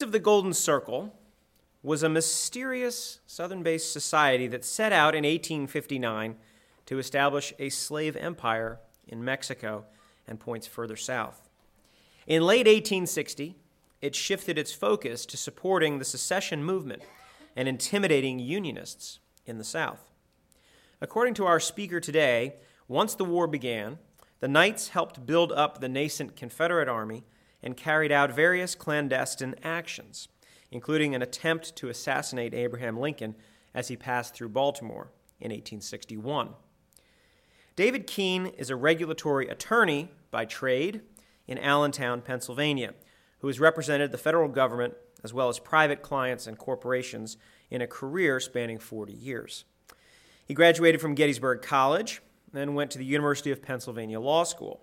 of the Golden Circle was a mysterious southern based society that set out in 1859 to establish a slave empire in Mexico and points further south. In late 1860, it shifted its focus to supporting the secession movement and intimidating Unionists in the South. According to our speaker today, once the war began, the Knights helped build up the nascent Confederate Army and carried out various clandestine actions, including an attempt to assassinate Abraham Lincoln as he passed through Baltimore in 1861. David Keehn is a regulatory attorney by trade in Allentown, Pennsylvania, who has represented the federal government as well as private clients and corporations in a career spanning 40 years. He graduated from Gettysburg College, then went to the University of Pennsylvania Law School.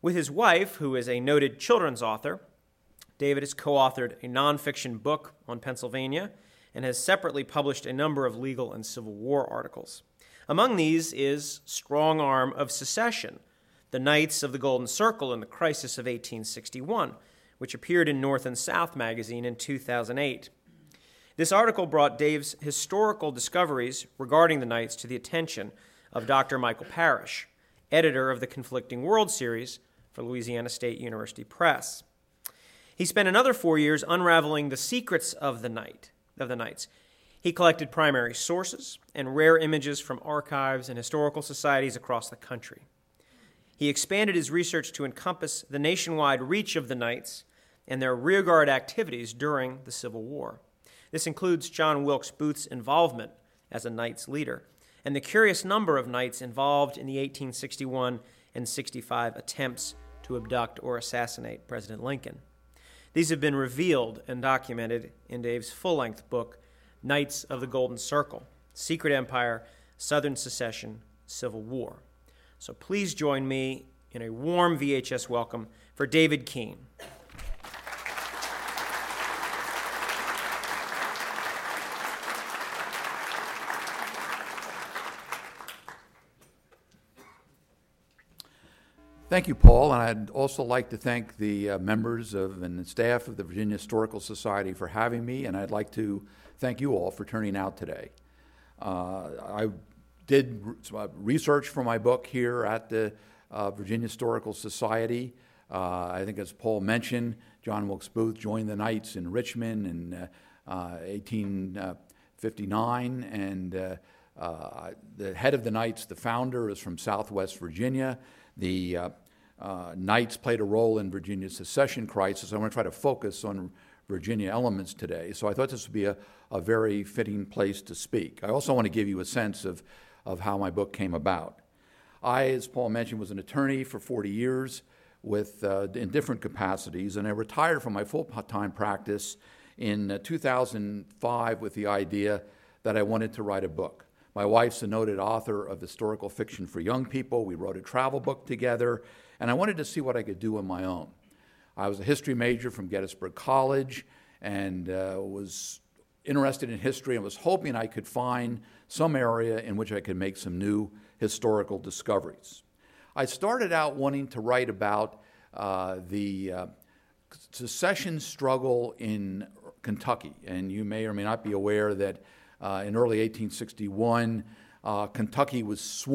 With his wife, who is a noted children's author, David has co authored a nonfiction book on Pennsylvania and has separately published a number of legal and Civil War articles. Among these is Strong Arm of Secession, The Knights of the Golden Circle in the Crisis of 1861, which appeared in North and South magazine in 2008. This article brought Dave's historical discoveries regarding the Knights to the attention of Dr. Michael Parrish, editor of the Conflicting World series for Louisiana State University Press. He spent another four years unraveling the secrets of the night of the Knights. He collected primary sources and rare images from archives and historical societies across the country. He expanded his research to encompass the nationwide reach of the Knights and their rearguard activities during the Civil War. This includes John Wilkes Booth's involvement as a Knights leader and the curious number of Knights involved in the 1861 and 65 attempts to abduct or assassinate President Lincoln. These have been revealed and documented in Dave's full length book, Knights of the Golden Circle Secret Empire, Southern Secession, Civil War. So please join me in a warm VHS welcome for David Keehn. Thank you, Paul, and I'd also like to thank the uh, members of and staff of the Virginia Historical Society for having me, and I'd like to thank you all for turning out today. Uh, I did uh, research for my book here at the uh, Virginia Historical Society. Uh, I think, as Paul mentioned, John Wilkes Booth joined the Knights in Richmond in 1859, uh, and the head of the Knights, the founder, is from Southwest Virginia. The uh, uh, Knights played a role in Virginia's secession crisis. I want to try to focus on Virginia elements today. So I thought this would be a, a very fitting place to speak. I also want to give you a sense of, of how my book came about. I, as Paul mentioned, was an attorney for 40 years with, uh, in different capacities, and I retired from my full time practice in uh, 2005 with the idea that I wanted to write a book. My wife's a noted author of historical fiction for young people. We wrote a travel book together, and I wanted to see what I could do on my own. I was a history major from Gettysburg College and uh, was interested in history and was hoping I could find some area in which I could make some new historical discoveries. I started out wanting to write about uh, the uh, secession struggle in Kentucky, and you may or may not be aware that uh, in early 1861, uh, Kentucky was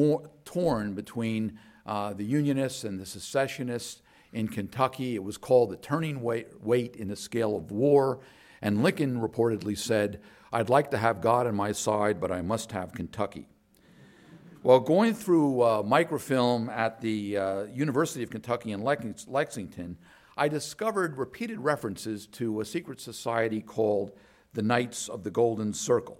torn between uh, the Unionists and the secessionists in Kentucky. It was called the turning weight, weight in the scale of war. And Lincoln reportedly said, I'd like to have God on my side, but I must have Kentucky. Well, going through uh, microfilm at the uh, University of Kentucky in Lex- Lexington, I discovered repeated references to a secret society called the Knights of the Golden Circle.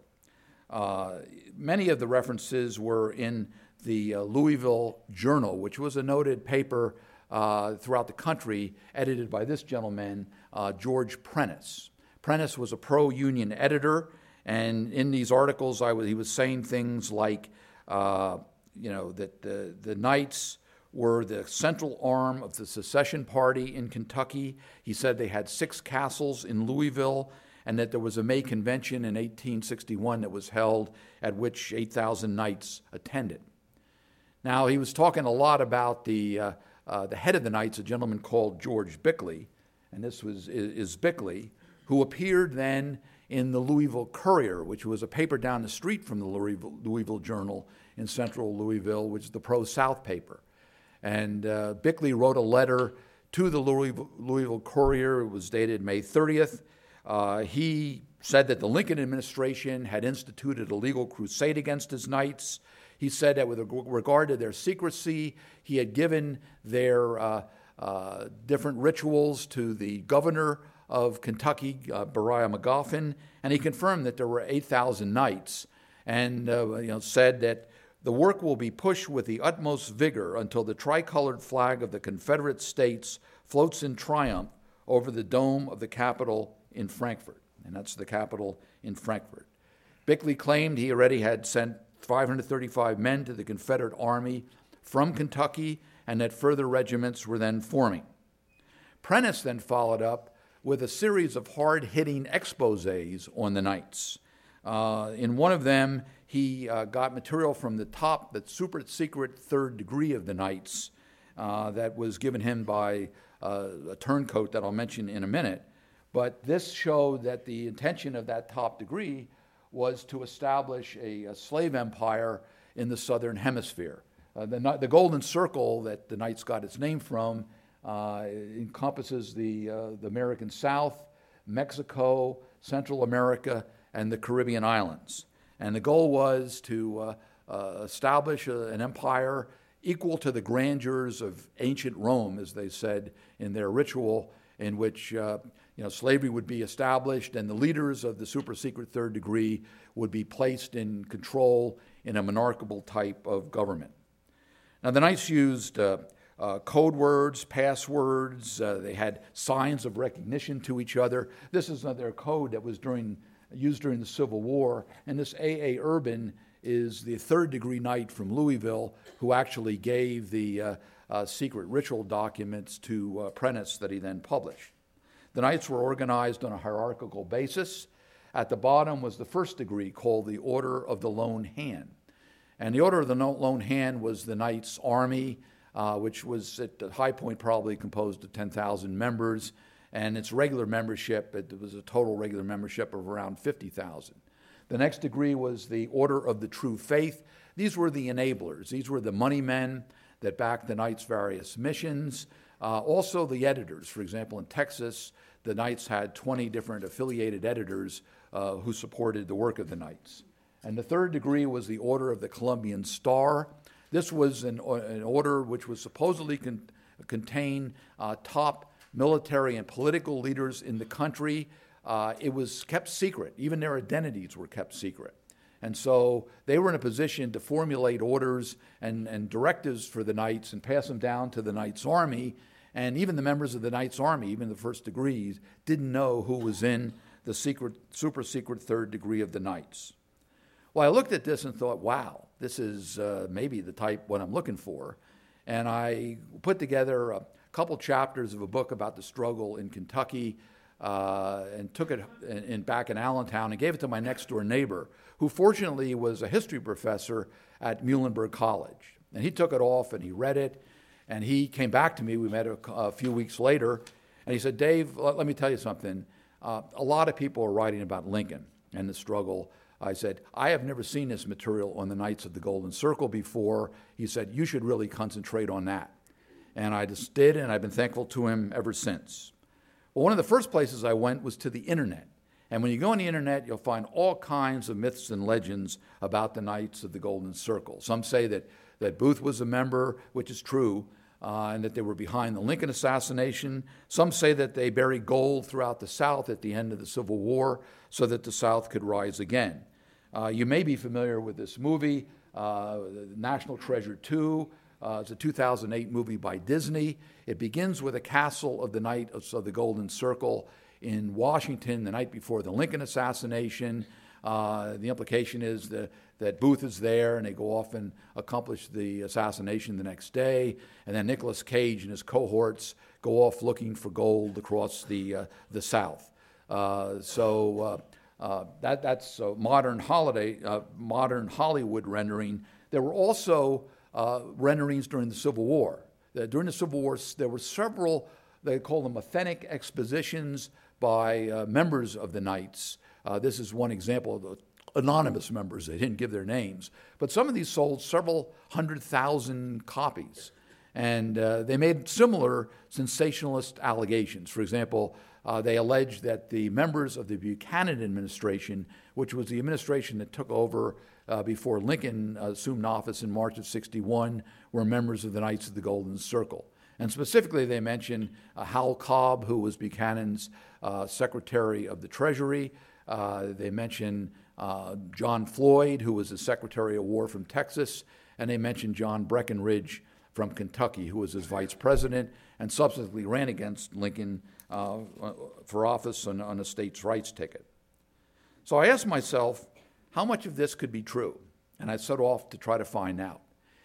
Uh, many of the references were in the uh, Louisville Journal, which was a noted paper uh, throughout the country, edited by this gentleman, uh, George Prentice. Prentice was a pro union editor, and in these articles, he was saying things like, uh, you know, that the, the Knights were the central arm of the secession party in Kentucky. He said they had six castles in Louisville and that there was a May convention in 1861 that was held at which 8,000 knights attended. Now, he was talking a lot about the, uh, uh, the head of the knights, a gentleman called George Bickley, and this was, is, Bickley, who appeared then in the Louisville Courier, which was a paper down the street from the Louisville, Louisville Journal in central Louisville, which is the pro South paper. And uh, Bickley wrote a letter to the Louisville, Louisville Courier. It was dated May 30th. Uh, he said that the Lincoln administration had instituted a legal crusade against his knights. He said that with regard to their secrecy, he had given their uh, uh, different rituals to the governor of Kentucky, uh, Beriah Magoffin, and he confirmed that there were 8,000 knights, and uh, you know, said that the work will be pushed with the utmost vigor until the tricolored flag of the Confederate States floats in triumph over the dome of the Capitol in Frankfort. And that's the capital in Frankfort. Bickley claimed he already had sent 535 men to the Confederate Army from Kentucky and that further regiments were then forming. Prentice then followed up with a series of hard hitting exposes on the Knights. Uh, in one of them, he uh, got material from the top, the super secret third degree of the Knights, uh, that was given him by uh, a turncoat that I'll mention in a minute. But this showed that the intention of that top degree was to establish a, a slave empire in the southern hemisphere. Uh, the, the, Golden Circle that the Knights got its name from uh, encompasses the, uh, the American South, Mexico, Central America, and the Caribbean islands. And the goal was to uh, uh, establish a, an empire equal to the grandeurs of ancient Rome, as they said in their ritual, in which uh, you know, slavery would be established and the leaders of the super secret third degree would be placed in control in a monarchical type of government. Now, the Knights used uh, uh, code words, passwords, uh, they had signs of recognition to each other. This is their code that was during, used during the Civil War, and this A.A. Urban is the third degree knight from Louisville who actually gave the uh, uh, secret ritual documents to uh, Prentice that he then published. The knights were organized on a hierarchical basis. At the bottom was the first degree called the Order of the Lone Hand. And the Order of the Lone Hand was the Knights' army, uh, which was at the high point probably composed of 10,000 members. And its regular membership, it was a total regular membership of around 50,000. The next degree was the Order of the True Faith. These were the enablers, these were the money men that backed the Knights' various missions. Uh, also, the editors. For example, in Texas, the Knights had 20 different affiliated editors uh, who supported the work of the Knights. And the third degree was the Order of the Columbian Star. This was an, an order which was supposedly con- contain uh, top military and political leaders in the country uh, it was kept secret. Even their identities were kept secret. And so they were in a position to formulate orders and, and directives for the Knights and pass them down to the Knights' army. And even the members of the Knights' army, even the first degrees, didn't know who was in the secret, super secret third degree of the Knights. Well, I looked at this and thought, wow, this is uh, maybe the type what I'm looking for. And I put together a couple chapters of a book about the struggle in Kentucky uh, and took it in, in, back in Allentown and gave it to my next door neighbor, who fortunately was a history professor at Muhlenberg College. And he took it off and he read it, and he came back to me. We met a, a few weeks later, and he said, Dave, let, let me tell you something. Uh, a lot of people are writing about Lincoln and the struggle. I said, I have never seen this material on the Knights of the Golden Circle before. He said, You should really concentrate on that. And I just did, and I've been thankful to him ever since. Well, one of the first places I went was to the internet. And when you go on the internet, you'll find all kinds of myths and legends about the Knights of the Golden Circle. Some say that, that Booth was a member, which is true, uh, and that they were behind the Lincoln assassination. Some say that they buried gold throughout the South at the end of the Civil War so that the South could rise again. Uh, you may be familiar with this movie, uh, National Treasure 2. Uh, it's a 2008 movie by Disney. It begins with a castle of the night of, of the Golden Circle in Washington the night before the Lincoln assassination. Uh, the implication is that, that Booth is there and they go off and accomplish the assassination the next day. And then Nicolas Cage and his cohorts go off looking for gold across the, uh, the South. Uh, so uh, uh, that, that's a modern holiday, uh, modern Hollywood rendering. There were also renderings during the Civil War during the Civil War, there were several, they call them authentic expositions by uh, members of the Knights. Uh, this is one example of the anonymous members. They didn't give their names. But some of these sold several hundred thousand copies. And uh, they made similar sensationalist allegations. For example, uh, they alleged that the members of the Buchanan administration, which was the administration that took over uh, before Lincoln assumed office in March of 61, were members of the Knights of the Golden Circle. And specifically, they mentioned uh, Howell Cobb, who was Buchanan's uh, Secretary of the Treasury. Uh, they mentioned uh, John Floyd, who was the Secretary of War from Texas. And they mentioned John Breckinridge from Kentucky, who was his vice president and subsequently ran against Lincoln uh, for office on, on a states' rights ticket. So I asked myself, how much of this could be true? And I set off to try to find out.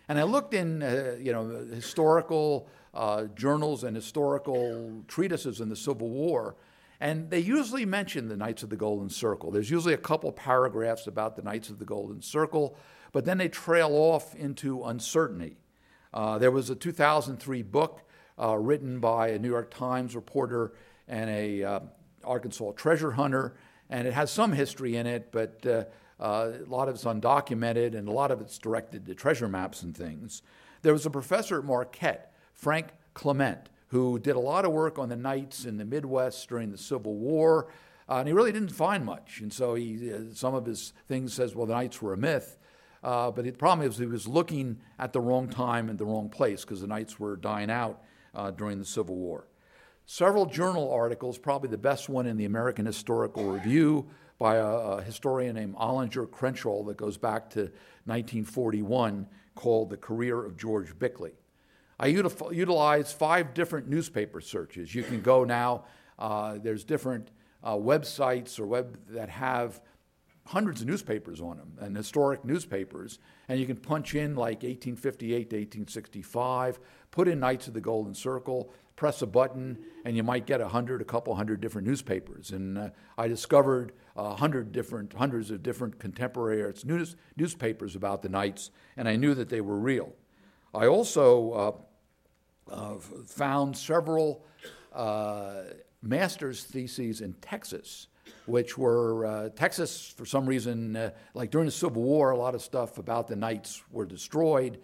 And I looked in, uh, you know, historical uh, journals and historical treatises in the Civil War, and they usually mention the Knights of the Golden Circle. There's usually a couple paragraphs about the Knights of the Golden Circle, but then they trail off into uncertainty. Uh, there was a 2003 book uh, written by a New York Times reporter and a uh, Arkansas treasure hunter, and it has some history in it, but uh, uh, a lot of it's undocumented and a lot of it's directed to treasure maps and things. There was a professor at Marquette, Frank Klement, who did a lot of work on the Knights in the Midwest during the Civil War, uh, and he really didn't find much. And so he, some of his things says, well, the Knights were a myth. Uh, but the problem is he was looking at the wrong time and the wrong place because the Knights were dying out uh, during the Civil War. Several journal articles, probably the best one in the American Historical Review by a, a historian named Ollinger Crenshaw that goes back to 1941 called The Career of George Bickley. I utilize five different newspaper searches. You can go now, uh, there's different uh, websites or web that have hundreds of newspapers on them and historic newspapers. And you can punch in like 1858 to 1865, put in Knights of the Golden Circle, press a button, and you might get a hundred, a couple hundred different newspapers. And uh, I discovered a hundred different, hundreds of different contemporary news, newspapers about the Knights, and I knew that they were real. I also uh, found several uh, master's theses in Texas which were uh, Texas, for some reason, uh, like during the Civil War, a lot of stuff about the Knights were destroyed.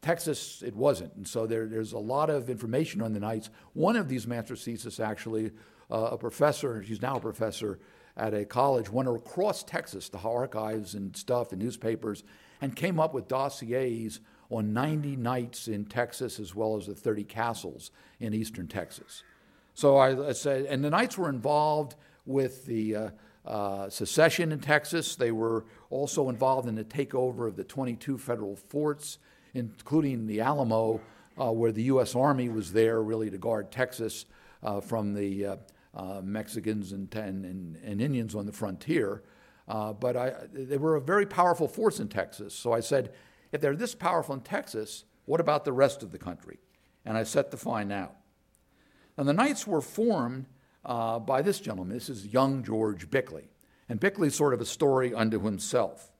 Texas, it wasn't. And so there, there's a lot of information on the Knights. One of these master's theses, actually, uh, a professor, she's now a professor at a college, went across Texas to archives and stuff and newspapers and came up with dossiers on 90 knights in Texas as well as the 30 castles in eastern Texas. So I, I said, and the Knights were involved with the uh, uh, secession in Texas. They were also involved in the takeover of the 22 federal forts, including the Alamo, uh, where the U.S. Army was there really to guard Texas uh, from the uh, uh, Mexicans and, and, and, Indians on the frontier. but I, they were a very powerful force in Texas. So I said, if they're this powerful in Texas, what about the rest of the country? And I set to find out. And the Knights were formed uh, by this gentleman. This is young George Bickley. And Bickley's sort of a story unto himself.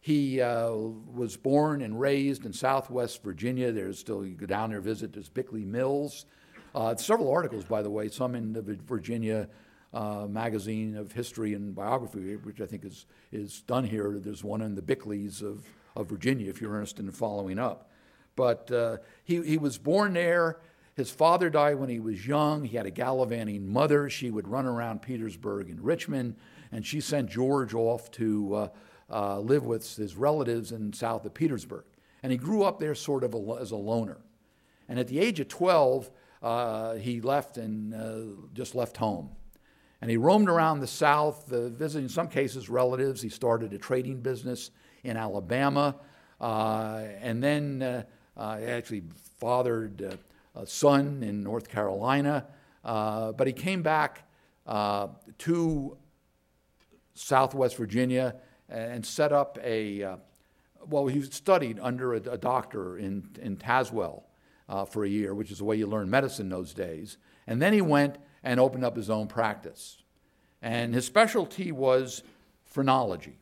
He uh, was born and raised in southwest Virginia. There's still, you go down there, visit, there's Bickley Mills. Uh, several articles, by the way, some in the Virginia uh, magazine of history and biography, which I think is, is done here. There's one in the Bickleys of, of Virginia, if you're interested in following up. But uh, he, he was born there. His father died when he was young. He had a gallivanting mother. She would run around Petersburg and Richmond, and she sent George off to uh, uh, live with his relatives in south of Petersburg. And he grew up there sort of a, as a loner. And at the age of 12, uh, he left and uh, just left home. And he roamed around the South, uh, visiting, in some cases, relatives. He started a trading business in Alabama, uh, and then actually fathered a son in North Carolina, uh, but he came back uh, to Southwest Virginia and set up a, uh, well, he studied under a, a doctor in, in Tazewell uh, for a year, which is the way you learn medicine those days. And then he went and opened up his own practice. And his specialty was phrenology,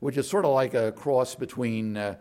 which is sort of like a cross between uh,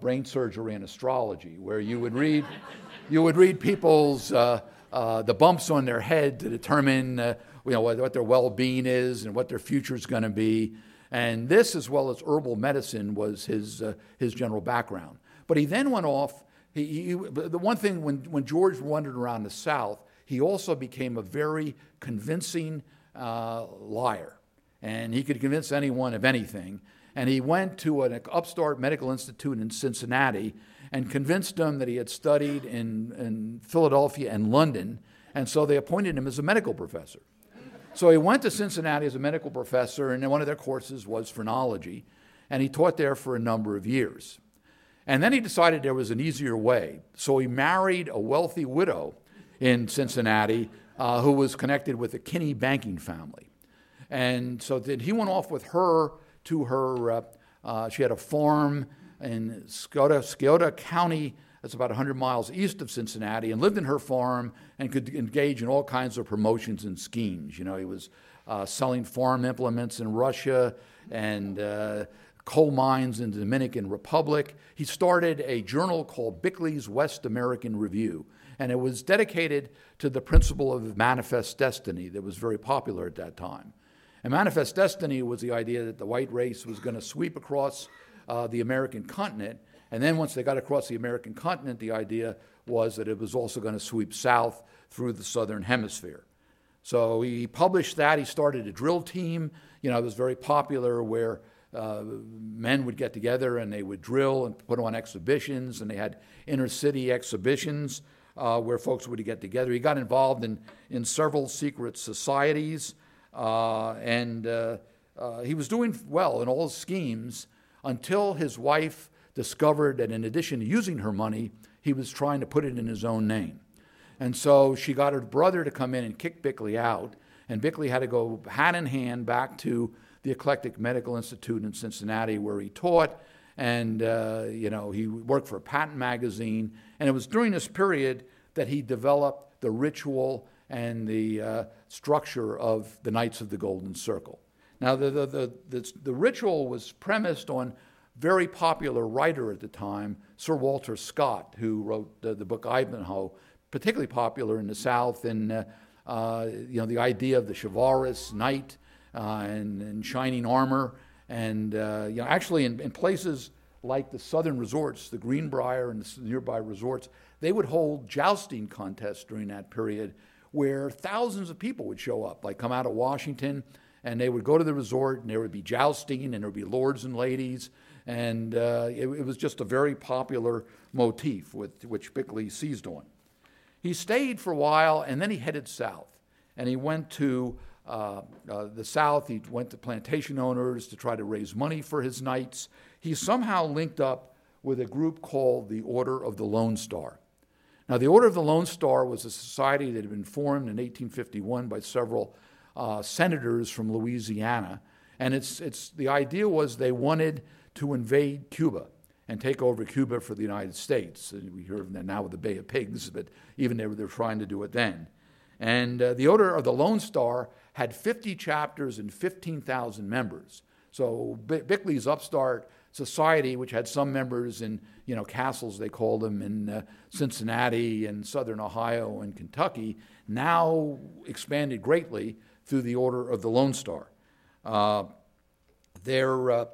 brain surgery and astrology, where you would read you would read people's uh, uh, the bumps on their head to determine uh, you know, what, what their well being is and what their future is going to be. And this, as well as herbal medicine, was his, uh, his general background. But he then went off. He, he, the one thing, when, when George wandered around the South, he also became a very convincing uh, liar. And he could convince anyone of anything. And he went to an upstart medical institute in Cincinnati and convinced them that he had studied in, in Philadelphia and London. And so they appointed him as a medical professor. So he went to Cincinnati as a medical professor, and one of their courses was phrenology, and he taught there for a number of years. And then he decided there was an easier way. So he married a wealthy widow in Cincinnati uh, who was connected with the Kinney banking family. And so then he went off with her to her, uh, uh, she had a farm in Scioto, County, that's about 100 miles east of Cincinnati, and lived in her farm and could engage in all kinds of promotions and schemes. You know, he was uh, selling farm implements in Russia and uh, coal mines in the Dominican Republic. He started a journal called Bickley's West American Review, and it was dedicated to the principle of manifest destiny that was very popular at that time. And manifest destiny was the idea that the white race was going to sweep across uh, the American continent. And then once they got across the American continent, the idea was that it was also going to sweep south through the southern hemisphere. So he published that. He started a drill team. You know, it was very popular where uh, men would get together and they would drill and put on exhibitions, and they had inner city exhibitions uh, where folks would get together. He got involved in, in several secret societies, and uh, uh, he was doing well in all his schemes until his wife discovered that in addition to using her money, he was trying to put it in his own name. And so she got her brother to come in and kick Bickley out, and Bickley had to go hand in hand back to the Eclectic Medical Institute in Cincinnati where he taught. And, uh, you know, he worked for a patent magazine. And it was during this period that he developed the ritual and the uh, structure of the Knights of the Golden Circle. Now, the, the, the, the, the ritual was premised on very popular writer at the time, Sir Walter Scott, who wrote the, the book Ivanhoe, particularly popular in the South, and uh, uh, you know the idea of the chivalrous knight uh, and, and, shining armor, and uh, you know actually in, in, places like the southern resorts, the Greenbrier and the nearby resorts, they would hold jousting contests during that period, where thousands of people would show up, like come out of Washington and they would go to the resort and there would be jousting and there would be lords and ladies. And uh, it, it, was just a very popular motif with, which Bickley seized on. He stayed for a while and then he headed south. And he went to uh, uh, the south. He went to plantation owners to try to raise money for his knights. He somehow linked up with a group called the Order of the Lone Star. Now, the Order of the Lone Star was a society that had been formed in 1851 by several uh, senators from Louisiana. And it's, it's, the idea was they wanted to invade Cuba and take over Cuba for the United States. And we hear of that now with the Bay of Pigs, but even they were, they were trying to do it then. And uh, the Order of the Lone Star had 50 chapters and 15,000 members. So Bickley's upstart society, which had some members in you know castles they called them in uh, Cincinnati and southern Ohio and Kentucky, now expanded greatly through the Order of the Lone Star. Uh, their, uh,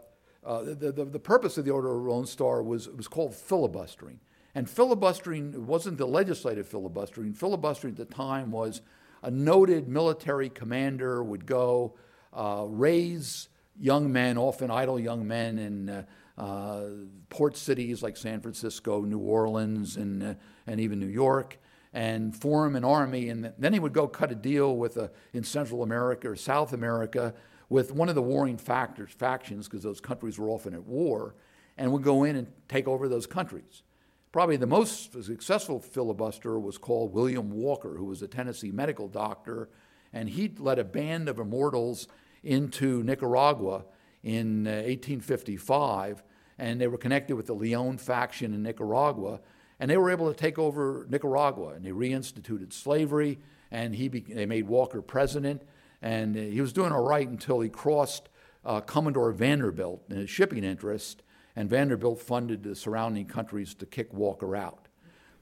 uh, the, the, the, purpose of the Order of the Lone Star was, was called filibustering. And filibustering wasn't the legislative filibustering. Filibustering at the time was a noted military commander would go uh, raise young men, often idle young men in uh, uh, port cities like San Francisco, New Orleans, and, uh, and even New York, and form an army. And then he would go cut a deal with a, in Central America or South America with one of the warring factors, factions, because those countries were often at war, and would go in and take over those countries. Probably the most successful filibuster was called William Walker, who was a Tennessee medical doctor, and he led a band of immortals into Nicaragua in 1855, uh, and they were connected with the Leon faction in Nicaragua and they were able to take over Nicaragua, and they reinstituted slavery, and he be, they made Walker president. And he was doing all right until he crossed uh, Commodore Vanderbilt in his shipping interest, and Vanderbilt funded the surrounding countries to kick Walker out.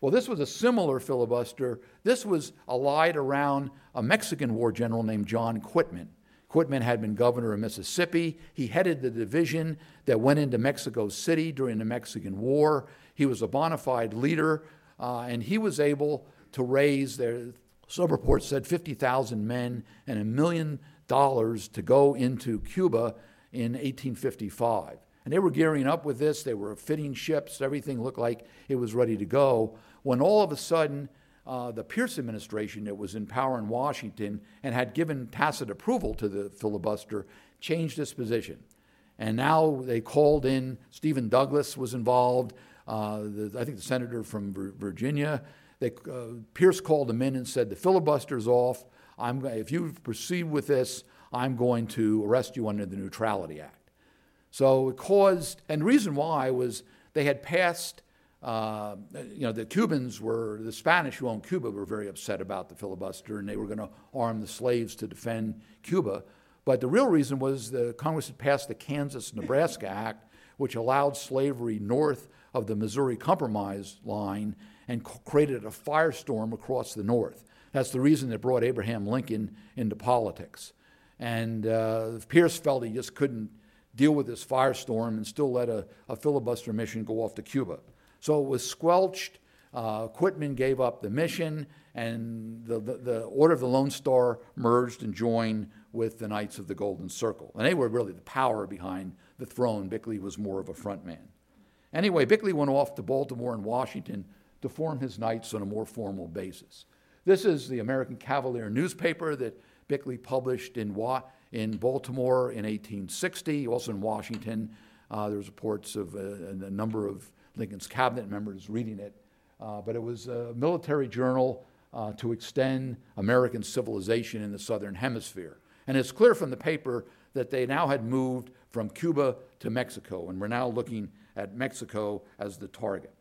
Well, this was a similar filibuster. This was allied around a Mexican war general named John Quitman. Quitman had been governor of Mississippi. He headed the division that went into Mexico City during the Mexican War. He was a bona fide leader, uh, and he was able to raise their some reports said 50,000 men and a million dollars to go into Cuba in 1855. And they were gearing up with this. They were fitting ships. Everything looked like it was ready to go. When all of a sudden, uh, the Pierce administration that was in power in Washington and had given tacit approval to the filibuster changed its position. And now they called in, Stephen Douglas was involved, uh, the, I think the senator from Virginia. They, uh, Pierce called them in and said, The filibuster's off. I'm, if you proceed with this, I'm going to arrest you under the Neutrality Act. So it caused, and the reason why was they had passed uh, you know, the Cubans were, the Spanish who owned Cuba were very upset about the filibuster and they were going to arm the slaves to defend Cuba. But the real reason was the Congress had passed the Kansas Nebraska Act, which allowed slavery north of the Missouri Compromise line and created a firestorm across the north. That's the reason that brought Abraham Lincoln into politics. And uh, Pierce felt he just couldn't deal with this firestorm and still let a, a filibuster mission go off to Cuba. So it was squelched. Uh, Quitman gave up the mission, and the, the, the, Order of the Lone Star merged and joined with the Knights of the Golden Circle. And they were really the power behind the throne. Bickley was more of a front man. Anyway, Bickley went off to Baltimore and Washington to form his Knights on a more formal basis. This is the American Cavalier newspaper that Bickley published in, Wa- in Baltimore in 1860, also in Washington. Uh, there's reports of a, a number of Lincoln's cabinet members reading it. Uh, but it was a military journal uh, to extend American civilization in the southern hemisphere. And it's clear from the paper that they now had moved from Cuba to Mexico, and we're now looking at Mexico as the target.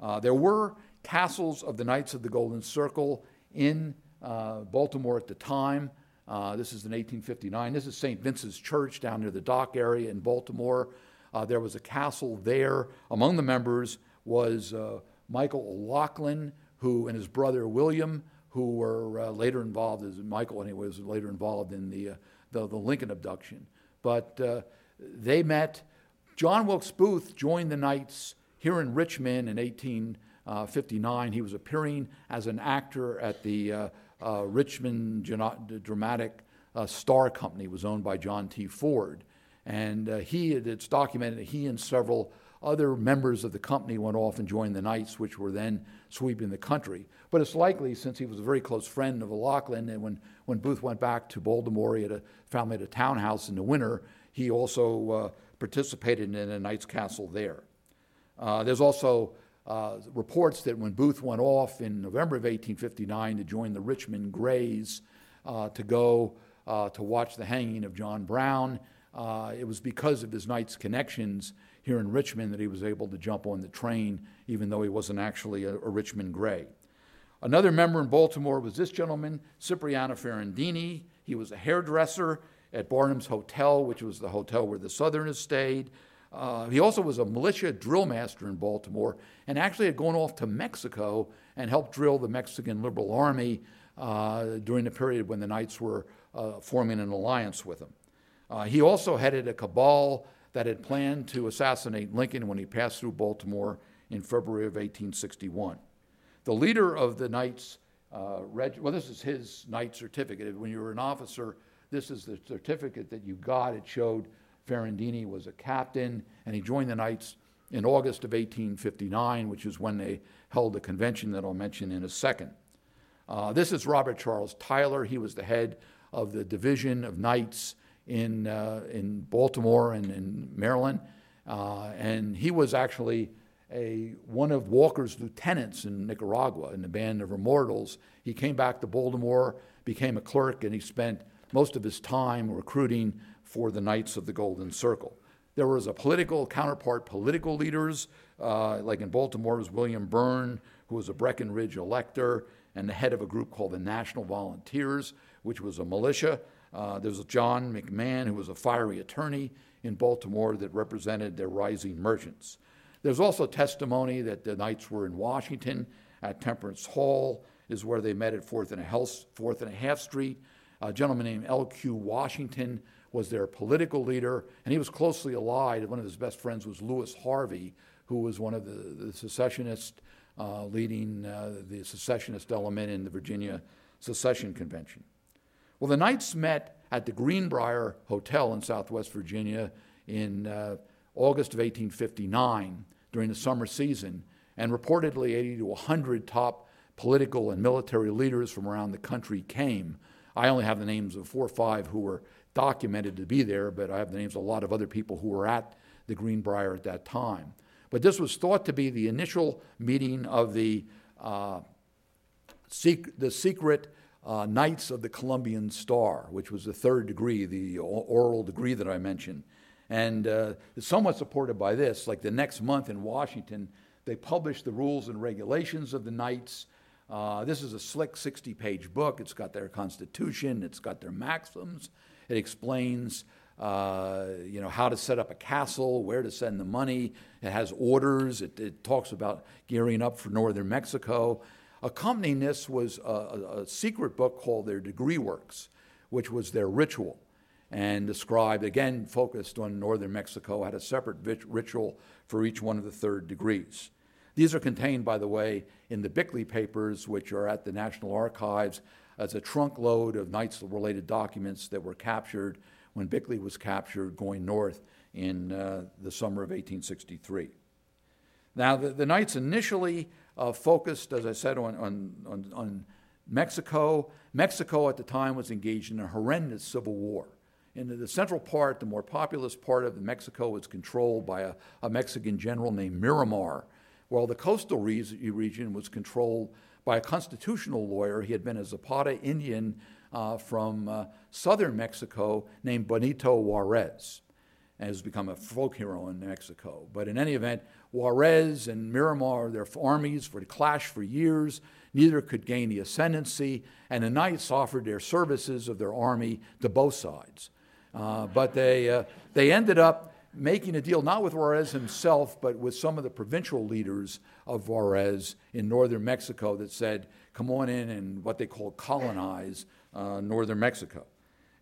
Uh, there were castles of the Knights of the Golden Circle in uh, Baltimore at the time. Uh, this is in 1859. This is St. Vincent's Church down near the dock area in Baltimore. Uh, there was a castle there. Among the members was uh, Michael O'Loughlin, who and his brother William, who were uh, later involved, as Michael anyway was later involved in the, uh, the, the, Lincoln abduction. But uh, they met. John Wilkes Booth joined the Knights here in Richmond in 1859. He was appearing as an actor at the uh, Richmond Dramatic Star Company, it was owned by John T. Ford. And uh, he, it's documented that he and several other members of the company went off and joined the Knights, which were then sweeping the country. But it's likely, since he was a very close friend of O'Loughlin, and when, when Booth went back to Baltimore, he had a family at a townhouse in the winter, he also uh, participated in a Knights Castle there. Uh, there's also uh, reports that when Booth went off in November of 1859 to join the Richmond Greys uh, to go uh, to watch the hanging of John Brown, uh, it was because of his Knights connections here in Richmond that he was able to jump on the train, even though he wasn't actually a, a Richmond Grey. Another member in Baltimore was this gentleman, Cipriano Ferrandini. He was a hairdresser at Barnum's Hotel, which was the hotel where the Southerners stayed. Uh, he also was a militia drill master in Baltimore and actually had gone off to Mexico and helped drill the Mexican Liberal Army uh, during the period when the Knights were uh, forming an alliance with them. Uh, he also headed a cabal that had planned to assassinate Lincoln when he passed through Baltimore in February of 1861. The leader of the Knights, uh, reg- well, this is his Knight certificate. When you were an officer, this is the certificate that you got. It showed Ferrandini was a captain, and he joined the Knights in August of 1859, which is when they held the convention that I'll mention in a second. Uh, this is Robert Charles Tyler. He was the head of the Division of Knights in, uh, in Baltimore and in Maryland. Uh, and he was actually a, one of Walker's lieutenants in Nicaragua in the Band of Immortals. He came back to Baltimore, became a clerk, and he spent most of his time recruiting for the Knights of the Golden Circle. There was a political counterpart, political leaders, uh, like in Baltimore was William Byrne, who was a Breckinridge elector and the head of a group called the National Volunteers, which was a militia uh, there was John McMahon, who was a fiery attorney in Baltimore that represented their rising merchants. There's also testimony that the Knights were in Washington at Temperance Hall is where they met at Fourth and a, Health, Fourth and a Half Street. A gentleman named L.Q. Washington was their political leader, and he was closely allied. One of his best friends was Lewis Harvie, who was one of the, the secessionists uh, leading uh, the secessionist element in the Virginia Secession Convention. Well, the Knights met at the Greenbrier Hotel in Southwest Virginia in uh, August of 1859 during the summer season, and reportedly 80 to 100 top political and military leaders from around the country came. I only have the names of four or five who were documented to be there, but I have the names of a lot of other people who were at the Greenbrier at that time. But this was thought to be the initial meeting of the, uh, sec- the secret uh, Knights of the Columbian Star, which was the third degree, the oral degree that I mentioned. And uh, somewhat supported by this. Like the next month in Washington, they published the rules and regulations of the Knights. Uh, this is a slick 60 page book. It's got their constitution, it's got their maxims, it explains. Uh, you know how to set up a castle, where to send the money. It has orders. It, it talks about gearing up for northern Mexico. Accompanying this was a, a, secret book called their Degree Works, which was their ritual and described, again, focused on northern Mexico, had a separate ritual for each one of the third degrees. These are contained, by the way, in the Bickley papers, which are at the National Archives as a trunk load of Knights related documents that were captured when Bickley was captured going north in uh, the summer of 1863. Now, the, the Knights initially uh, focused, as I said, on, on, on, Mexico. Mexico at the time was engaged in a horrendous civil war. In the central part, the more populous part of Mexico was controlled by a, a Mexican general named Miramon, while the coastal re- region was controlled by a constitutional lawyer. He had been a Zapata Indian uh, from uh, southern Mexico named Benito Juarez and has become a folk hero in Mexico. But in any event, Juarez and Miramon, their armies would clash for years. Neither could gain the ascendancy, and the Knights offered their services of their army to both sides. Uh, but they, uh, they ended up making a deal not with Juarez himself, but with some of the provincial leaders of Juarez in northern Mexico that said, come on in and what they call colonize uh, northern Mexico.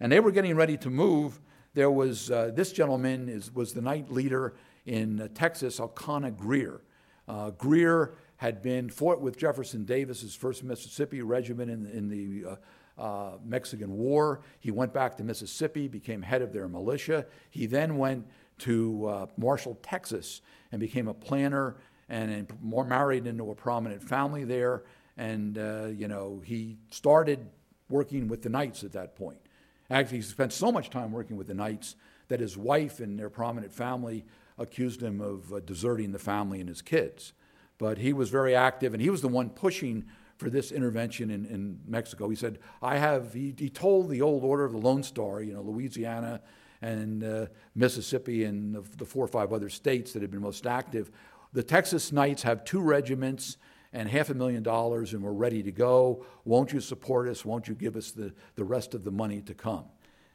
And they were getting ready to move. There was uh, this gentleman is, was the knight leader in uh, Texas, Elkanah Greer. Uh, Greer had been fought with Jefferson Davis's 1st Mississippi Regiment in, in the uh, uh, Mexican War. He went back to Mississippi, became head of their militia. He then went to uh, Marshall, Texas, and became a planner and more married into a prominent family there. And, uh, you know, he started working with the Knights at that point. Actually, he spent so much time working with the Knights that his wife and their prominent family accused him of uh, deserting the family and his kids. But he was very active, and he was the one pushing for this intervention in, in Mexico. He said, I have, he, he told the old order of the Lone Star, you know, Louisiana and uh, Mississippi and the, the, four or five other states that had been most active. The Texas Knights have two regiments and half a million dollars, and we're ready to go. Won't you support us? Won't you give us the, the rest of the money to come?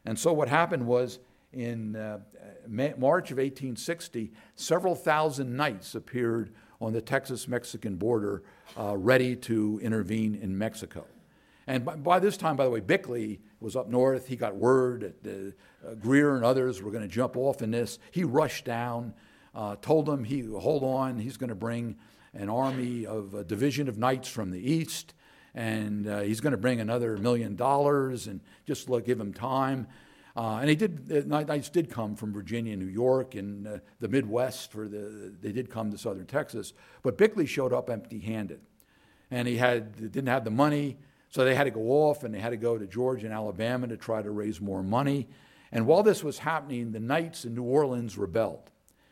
And so what happened was in uh, March of 1860, several thousand knights appeared on the Texas Mexican border uh, ready to intervene in Mexico. And by, by, this time, by the way, Bickley was up north. He got word that uh, Greer and others were going to jump off in this. He rushed down, uh, told them, he, hold on, he's going to bring an army of a division of knights from the east, and uh, he's going to bring another million dollars, and just look, give him time. Uh, and he did. Knights did come from Virginia, New York, and uh, the Midwest. For the they did come to southern Texas, but Bickley showed up empty-handed, and he had didn't have the money, so they had to go off and they had to go to Georgia and Alabama to try to raise more money. And while this was happening, the Knights in New Orleans rebelled,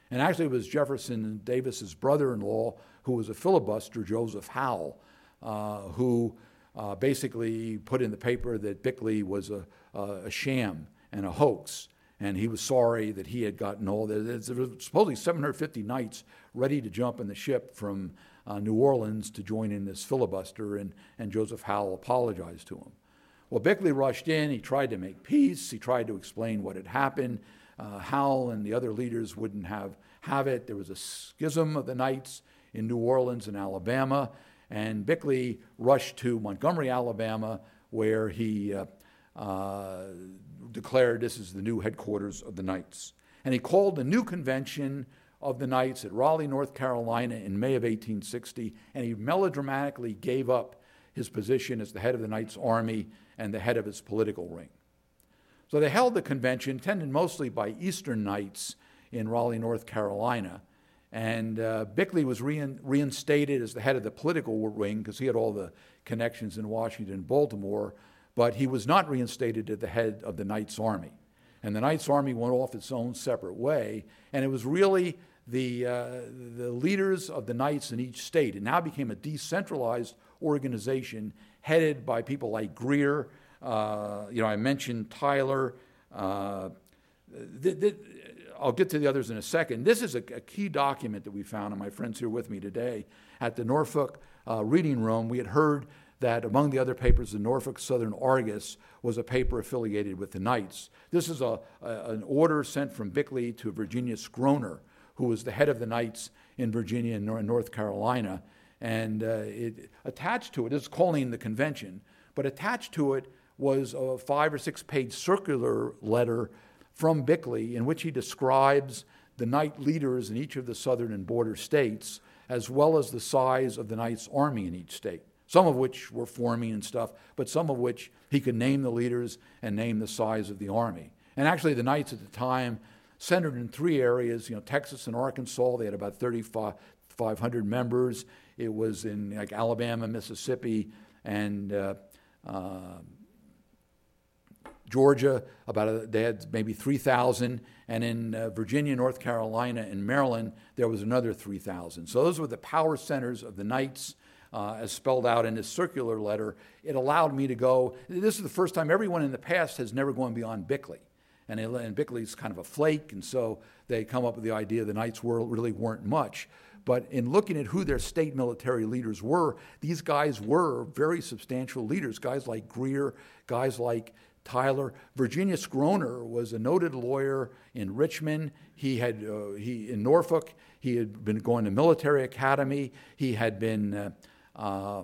and actually it was Jefferson Davis's brother-in-law who was a filibuster, Joseph Howell, uh, who uh, basically put in the paper that Bickley was a, a sham and a hoax. And he was sorry that he had gotten all this. There was supposedly 750 knights ready to jump in the ship from uh, New Orleans to join in this filibuster, and, and Joseph Howell apologized to him. Well, Bickley rushed in. He tried to make peace. He tried to explain what had happened. Uh, Howell and the other leaders wouldn't have, have it. There was a schism of the Knights in New Orleans and Alabama. And Bickley rushed to Montgomery, Alabama, where he uh, uh, declared this is the new headquarters of the Knights. And he called a new convention of the Knights at Raleigh, North Carolina in May of 1860, and he melodramatically gave up his position as the head of the Knights Army and the head of its political ring. So they held the convention, attended mostly by Eastern Knights in Raleigh, North Carolina. And uh, Bickley was rein, reinstated as the head of the political wing because he had all the connections in Washington Baltimore, but he was not reinstated at the head of the Knights Army. And the Knights Army went off its own separate way, and it was really the, uh, the leaders of the Knights in each state. It now became a decentralized organization headed by people like Greer. Uh, you know, I mentioned Tyler. Uh, th- th- I'll get to the others in a second. This is a, a, key document that we found, and my friends here with me today at the Norfolk uh, Reading Room. We had heard that among the other papers, the Norfolk Southern Argus was a paper affiliated with the Knights. This is a, a an order sent from Bickley to Virginius Groner, who was the head of the Knights in Virginia and North Carolina. And uh, it, attached to it, it is calling the convention, but attached to it was a five or six page circular letter from Bickley in which he describes the Knight leaders in each of the southern and border states, as well as the size of the Knights' army in each state. Some of which were forming and stuff, but some of which he could name the leaders and name the size of the army. And actually, the Knights at the time centered in three areas you know, Texas and Arkansas, they had about 3,500 members. It was in like Alabama, Mississippi, and uh, uh, Georgia, about a, they had maybe 3,000, and in uh, Virginia, North Carolina, and Maryland, there was another 3,000. So those were the power centers of the Knights, uh, as spelled out in this circular letter. It allowed me to go. This is the first time everyone in the past has never gone beyond Bickley. And, it, and Bickley's kind of a flake, and so they come up with the idea the Knights were, really weren't much. But in looking at who their state military leaders were, these guys were very substantial leaders. Guys like Greer, guys like Tyler. Virginius Groner was a noted lawyer in Richmond. He had uh, he in Norfolk. He had been going to military academy. He had been, uh, uh,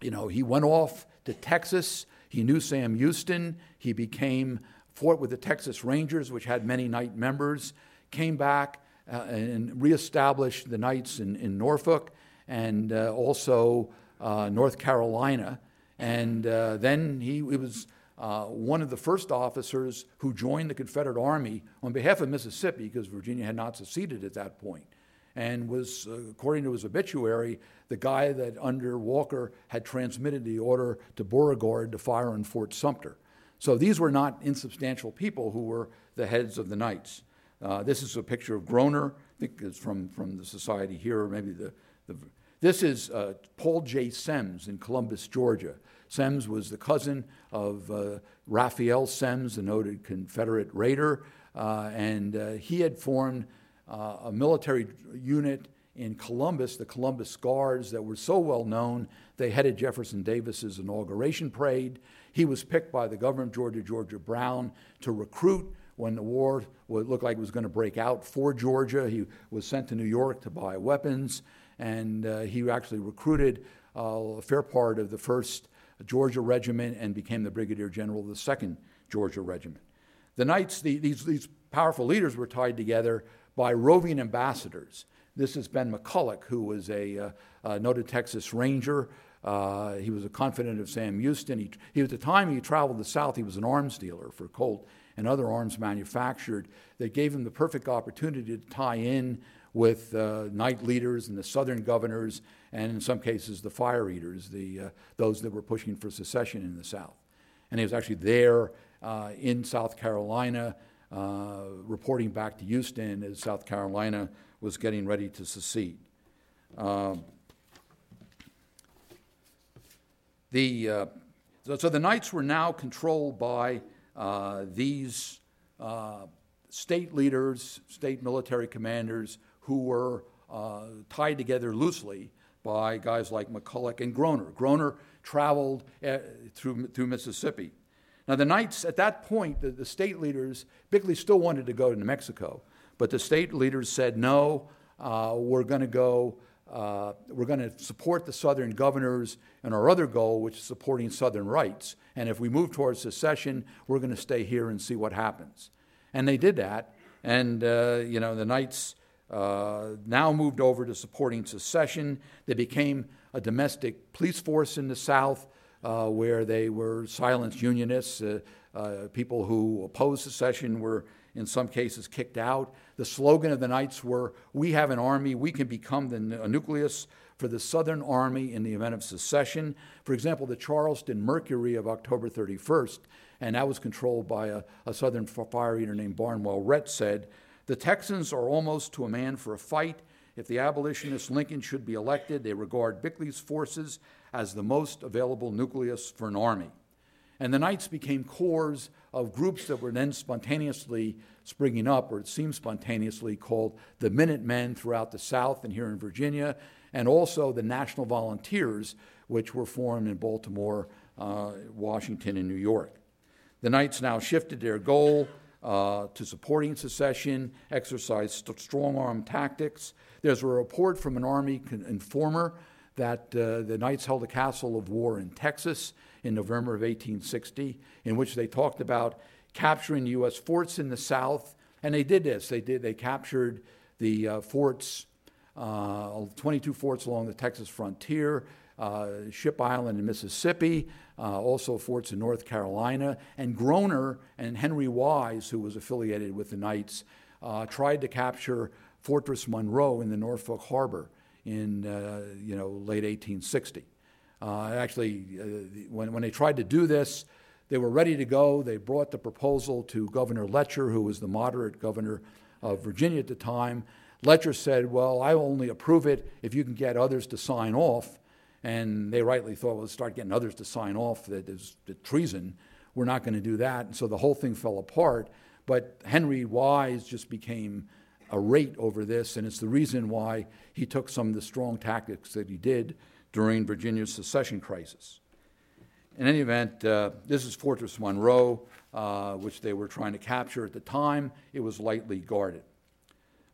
you know, he went off to Texas. He knew Sam Houston. He became fought with the Texas Rangers, which had many Knight members. Came back uh, and reestablished the Knights in, in Norfolk and uh, also uh, North Carolina. And then he, he was uh, one of the first officers who joined the Confederate Army on behalf of Mississippi, because Virginia had not seceded at that point, and was, uh, according to his obituary, the guy that under Walker had transmitted the order to Beauregard to fire on Fort Sumter. So these were not insubstantial people who were the heads of the Knights. Uh, this is a picture of Groner. I think it's from, from the society here, or maybe the, the this is uh, Paul J. Semmes in Columbus, Georgia. Semmes was the cousin of uh, Raphael Semmes, the noted Confederate raider, uh, and uh, he had formed uh, a military unit in Columbus, the Columbus Guards, that were so well known. They headed Jefferson Davis's inauguration parade. He was picked by the governor of Georgia, Georgia Brown, to recruit when the war looked like it was going to break out for Georgia. He was sent to New York to buy weapons, and uh, he actually recruited uh, a fair part of the first Georgia Regiment and became the Brigadier General of the 2nd Georgia Regiment. The Knights, the, these, these powerful leaders were tied together by roving ambassadors. This is Ben McCulloch, who was a, uh, a noted Texas Ranger. Uh, he was a confidant of Sam Houston. He, he, at the time he traveled the South, he was an arms dealer for Colt and other arms manufactured that gave him the perfect opportunity to tie in with uh, Knight leaders and the Southern governors, and in some cases the fire eaters, the, uh, those that were pushing for secession in the South. And he was actually there uh, in South Carolina, uh, reporting back to Houston as South Carolina was getting ready to secede. Um, the, uh, so, so, the Knights were now controlled by uh, these state leaders, state military commanders who were uh, tied together loosely by guys like McCulloch and Groner. Groner traveled uh, through, through Mississippi. Now, the Knights, at that point, the, the state leaders, Bickley still wanted to go to New Mexico, but the state leaders said, no, uh, we're going to go uh, we're going to support the Southern governors and our other goal, which is supporting Southern rights. And if we move towards secession, we're going to stay here and see what happens. And they did that. And, uh, you know, the Knights uh, now moved over to supporting secession. They became a domestic police force in the South uh, where they were silenced unionists. Uh, uh, people who opposed secession were, in some cases, kicked out. The slogan of the Knights were, We have an army, we can become the nucleus for the Southern Army in the event of secession. For example, the Charleston Mercury of October 31st, and that was controlled by a, a Southern fire eater named Barnwell Rhett, said, The Texans are almost to a man for a fight. If the abolitionist Lincoln should be elected, they regard Bickley's forces as the most available nucleus for an army. And the Knights became corps of groups that were then spontaneously springing up, or it seemed spontaneously, called the Minutemen throughout the South and here in Virginia, and also the National Volunteers, which were formed in Baltimore, uh, Washington, and New York. The Knights now shifted their goal uh, to supporting secession, exercised st- strong arm tactics. There's a report from an Army con- informer that uh, the Knights held a castle of war in Texas in November of 1860, in which they talked about capturing U.S. forts in the South. And they did this. They did. They captured the uh, forts, uh, 22 forts along the Texas frontier, uh, Ship Island in Mississippi, uh, also forts in North Carolina. And Groner and Henry Wise, who was affiliated with the Knights, uh, tried to capture Fortress Monroe in the Norfolk Harbor in uh, you know late 1860. Uh, actually, uh, when, when they tried to do this, they were ready to go. They brought the proposal to Governor Letcher, who was the moderate governor of Virginia at the time. Letcher said, Well, I will only approve it if you can get others to sign off. And they rightly thought, well, start getting others to sign off that is treason. We're not going to do that. And so the whole thing fell apart. But Henry Wise just became irate over this, and it's the reason why he took some of the strong tactics that he did during Virginia's secession crisis. In any event, uh, this is Fortress Monroe, uh, which they were trying to capture at the time. It was lightly guarded.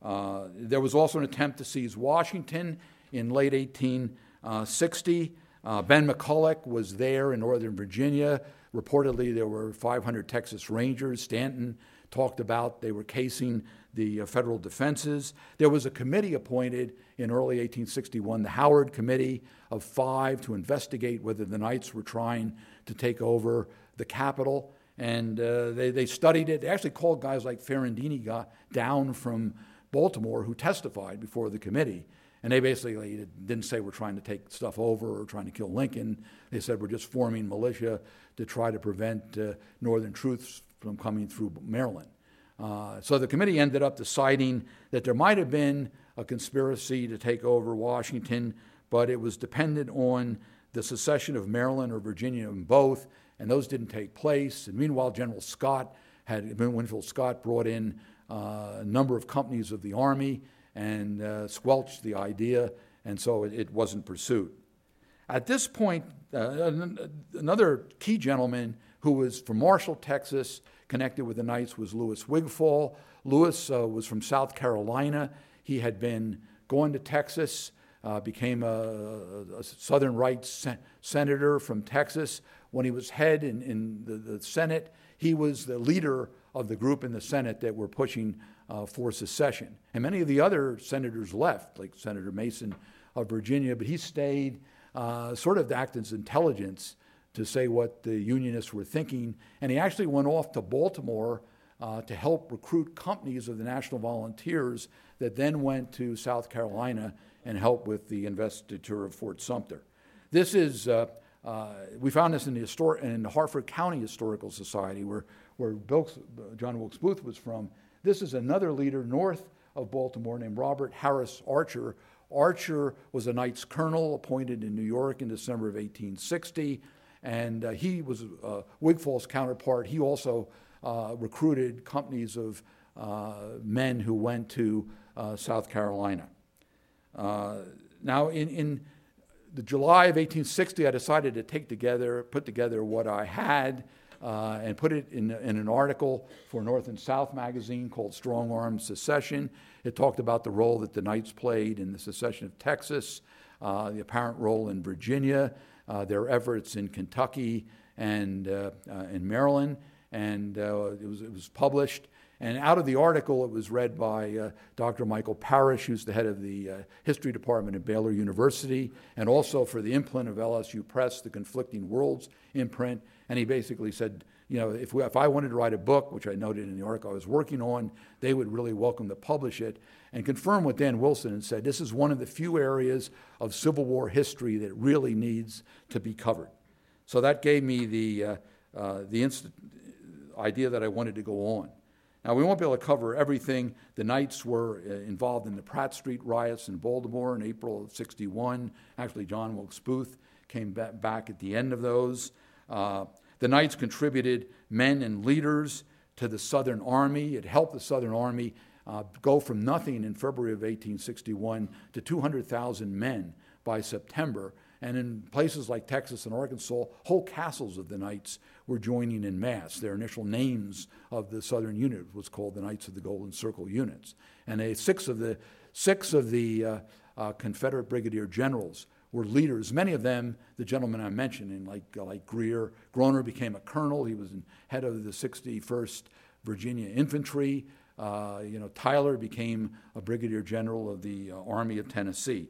Uh, there was also an attempt to seize Washington in late 1860. Uh, ben McCulloch was there in Northern Virginia. Reportedly, there were 500 Texas Rangers. Stanton talked about they were casing the uh, federal defenses. There was a committee appointed in early 1861, the Howard Committee of Five, to investigate whether the Knights were trying to take over the capital. And uh, they, they studied it. They actually called guys like Ferrandini down from Baltimore who testified before the committee. And they basically didn't say we're trying to take stuff over or trying to kill Lincoln. They said we're just forming militia to try to prevent uh, Northern troops from coming through Maryland. Uh, so the committee ended up deciding that there might have been a conspiracy to take over Washington, but it was dependent on the secession of Maryland or Virginia and both, and those didn't take place. And meanwhile, General Scott had Winfield Scott brought in uh, a number of companies of the army and uh, squelched the idea, and so it, it, wasn't pursued. At this point, uh, another key gentleman who was from Marshall, Texas, connected with the Knights was Lewis Wigfall. Lewis uh, was from South Carolina. He had been going to Texas, uh, became a, a, Southern rights sen- senator from Texas. When he was head in, in the, the, Senate, he was the leader of the group in the Senate that were pushing uh, for secession. And many of the other senators left, like Senator Mason of Virginia, but he stayed, uh, sort of to act as intelligence to say what the Unionists were thinking. And he actually went off to Baltimore uh, to help recruit companies of the National Volunteers that then went to South Carolina and helped with the investiture of Fort Sumter. This is, uh, uh, we found this in the, histor- in the Harford County Historical Society, where, where Bilks, John Wilkes Booth was from. This is another leader north of Baltimore named Robert Harris Archer. Archer was a Knights colonel appointed in New York in December of 1860 and uh, he was uh, Wigfall's counterpart. He also uh, recruited companies of uh, men who went to uh, South Carolina. Now, in, in the July of 1860, I decided to take together, put together what I had. uh, and put it in, in an article for North and South magazine called Strong Armed Secession. It talked about the role that the Knights played in the secession of Texas, uh, the apparent role in Virginia, their efforts in Kentucky and uh, uh, in Maryland, and uh, it, was, it was published. And out of the article, it was read by uh, Dr. Michael Parrish, who's the head of the uh, history department at Baylor University, and also for the imprint of LSU Press, the Conflicting Worlds imprint. And he basically said, you know, if, we, if I wanted to write a book, which I noted in the article I was working on, they would really welcome to publish it and confirm what Dan Wilson had said. This is one of the few areas of Civil War history that really needs to be covered. So that gave me the, uh, uh, the inst- idea that I wanted to go on. Now, we won't be able to cover everything. The Knights were uh, involved in the Pratt Street riots in Baltimore in April of 61. Actually, John Wilkes Booth came back at the end of those. The Knights contributed men and leaders to the Southern Army. It helped the Southern Army uh, go from nothing in February of 1861 to 200,000 men by September. And in places like Texas and Arkansas, whole castles of the Knights were joining in mass. Their initial names of the Southern unit was called the Knights of the Golden Circle units. And six of the, six of the uh, uh, Confederate brigadier generals were leaders. Many of them, the gentlemen I'm mentioning, like, uh, like Greer. Groner became a colonel. He was head of the 61st Virginia Infantry. Uh, you know, Tyler became a brigadier general of the uh, Army of Tennessee.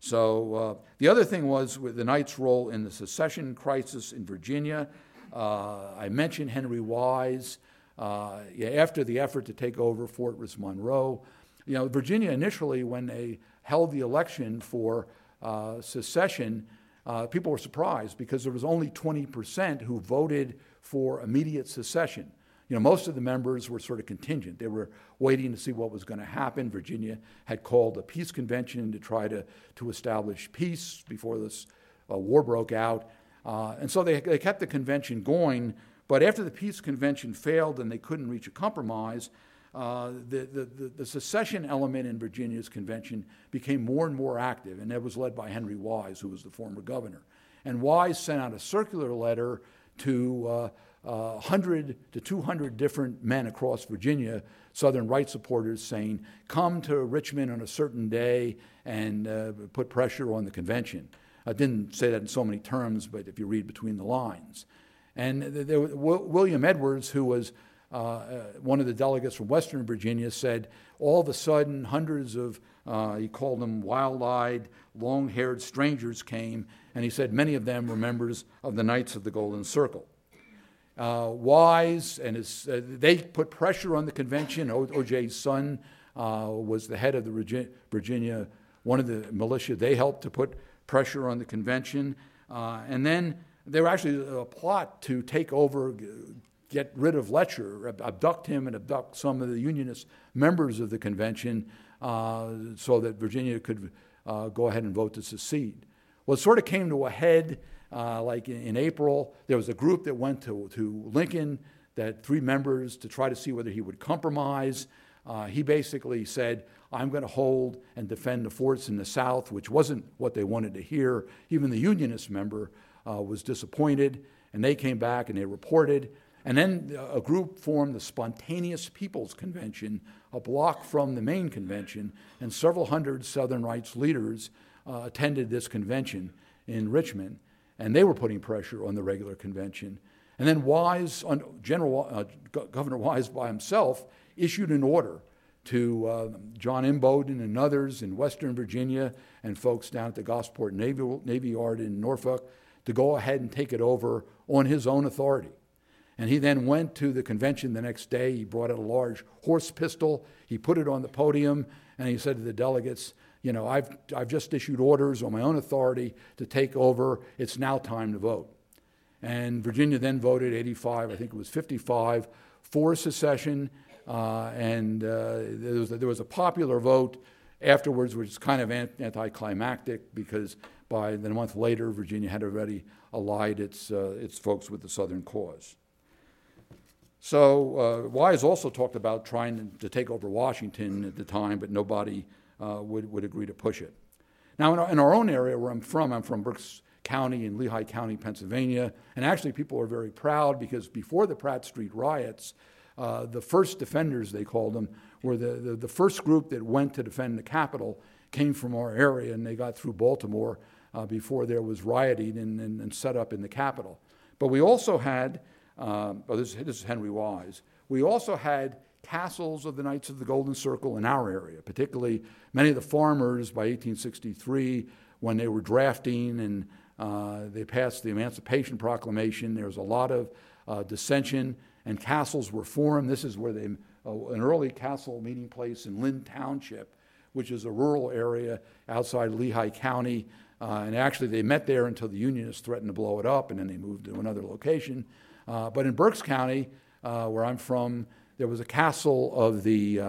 So uh, the other thing was with the Knights' role in the secession crisis in Virginia. Uh, I mentioned Henry Wise. Uh, after the effort to take over Fortress Monroe, you know, Virginia initially, when they held the election for uh, secession, uh, people were surprised because there was only 20% who voted for immediate secession. You know, most of the members were sort of contingent. They were waiting to see what was going to happen. Virginia had called a peace convention to try to, to establish peace before this uh, war broke out. Uh, and so they, they kept the convention going. But after the peace convention failed and they couldn't reach a compromise, uh, the, the, the, secession element in Virginia's convention became more and more active, and that was led by Henry Wise, who was the former governor. And Wise sent out a circular letter to uh, uh, 100 to 200 different men across Virginia, Southern rights supporters, saying, Come to Richmond on a certain day and uh, put pressure on the convention. I didn't say that in so many terms, but if you read between the lines. And there, William Edwards, who was uh, uh, one of the delegates from Western Virginia said, all of a sudden, hundreds of, uh, he called them wild eyed, long haired strangers came, and he said many of them were members of the Knights of the Golden Circle. Uh, Wise and his, uh, they put pressure on the convention. O.J.'s son uh, was the head of the Virginia, one of the militia. They helped to put pressure on the convention. and then there was actually a plot to take over, get rid of Letcher, abduct him, and abduct some of the Unionist members of the convention uh, so that Virginia could uh, go ahead and vote to secede. Well, it sort of came to a head uh, like in, in, April. There was a group that went to, to Lincoln, that three members, to try to see whether he would compromise. Uh, he basically said, I'm going to hold and defend the forts in the South, which wasn't what they wanted to hear. Even the Unionist member uh, was disappointed, and they came back and they reported and then a group formed the Spontaneous Peoples Convention, a block from the main convention, and several hundred Southern rights leaders uh, attended this convention in Richmond, and they were putting pressure on the regular convention. And then Wise, General uh, Governor Wise by himself, issued an order to uh, John Imboden and others in Western Virginia and folks down at the Gosport Navy, Navy Yard in Norfolk to go ahead and take it over on his own authority. And he then went to the convention the next day. He brought a large horse pistol. He put it on the podium, and he said to the delegates, You know, I've, I've just issued orders on my own authority to take over. It's now time to vote. And Virginia then voted 85, I think it was 55, for secession. Uh, and uh, there, was a, there was a popular vote afterwards, which is kind of anticlimactic because by the month later, Virginia had already allied its, uh, its folks with the Southern cause. So uh, Wise also talked about trying to take over Washington at the time, but nobody uh, would, would agree to push it. Now, in our, in our, own area where I'm from, I'm from Berks County in Lehigh County, Pennsylvania. And actually, people are very proud because before the Pratt Street riots, uh, the first defenders, they called them, were the, the, the, first group that went to defend the Capitol, came from our area, and they got through Baltimore uh, before there was rioting and, and, and, set up in the Capitol. But we also had, um, oh, this, this is Henry Wise, we also had castles of the Knights of the Golden Circle in our area, particularly many of the farmers by 1863 when they were drafting and uh, they passed the Emancipation Proclamation. There was a lot of uh, dissension, and castles were formed. This is where they, uh, an early castle meeting place in Lynn Township, which is a rural area outside Lehigh County. Uh, and actually, they met there until the Unionists threatened to blow it up, and then they moved to another location. Uh, but in Berks County, uh, where I'm from, there was a castle of the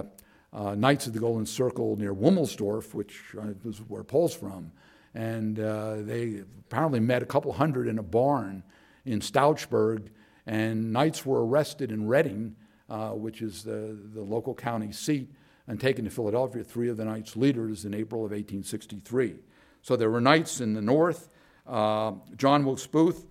Knights of the Golden Circle near Womelsdorf, which is where Paul's from and uh, they apparently met a couple hundred in a barn in Stouchsburg, and knights were arrested in Reading, uh, which is the, the local county seat, and taken to Philadelphia, three of the knights' leaders in April of 1863. So there were knights in the north. Uh, John Wilkes Booth,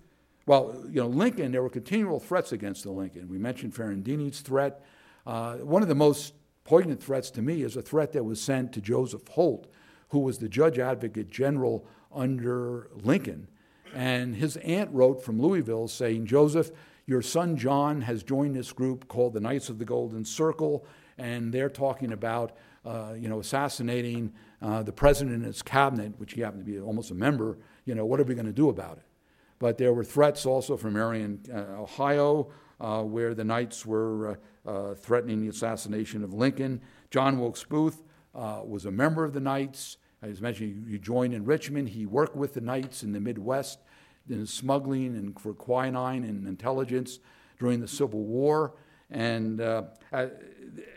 well, you know, Lincoln, there were continual threats against the Lincoln. We mentioned Ferrandini's threat. Uh, one of the most poignant threats to me is a threat that was sent to Joseph Holt, who was the judge advocate general under Lincoln. And his aunt wrote from Louisville saying, Joseph, your son John has joined this group called the Knights of the Golden Circle, and they're talking about uh, you know, assassinating uh, the president and his cabinet, which he happened to be almost a member. You know, what are we going to do about it? But there were threats also from Marion, uh, Ohio, uh, where the Knights were uh, uh, threatening the assassination of Lincoln. John Wilkes Booth was a member of the Knights. As mentioned, he joined in Richmond. He worked with the Knights in the Midwest in smuggling and for quinine and intelligence during the Civil War. And uh, uh,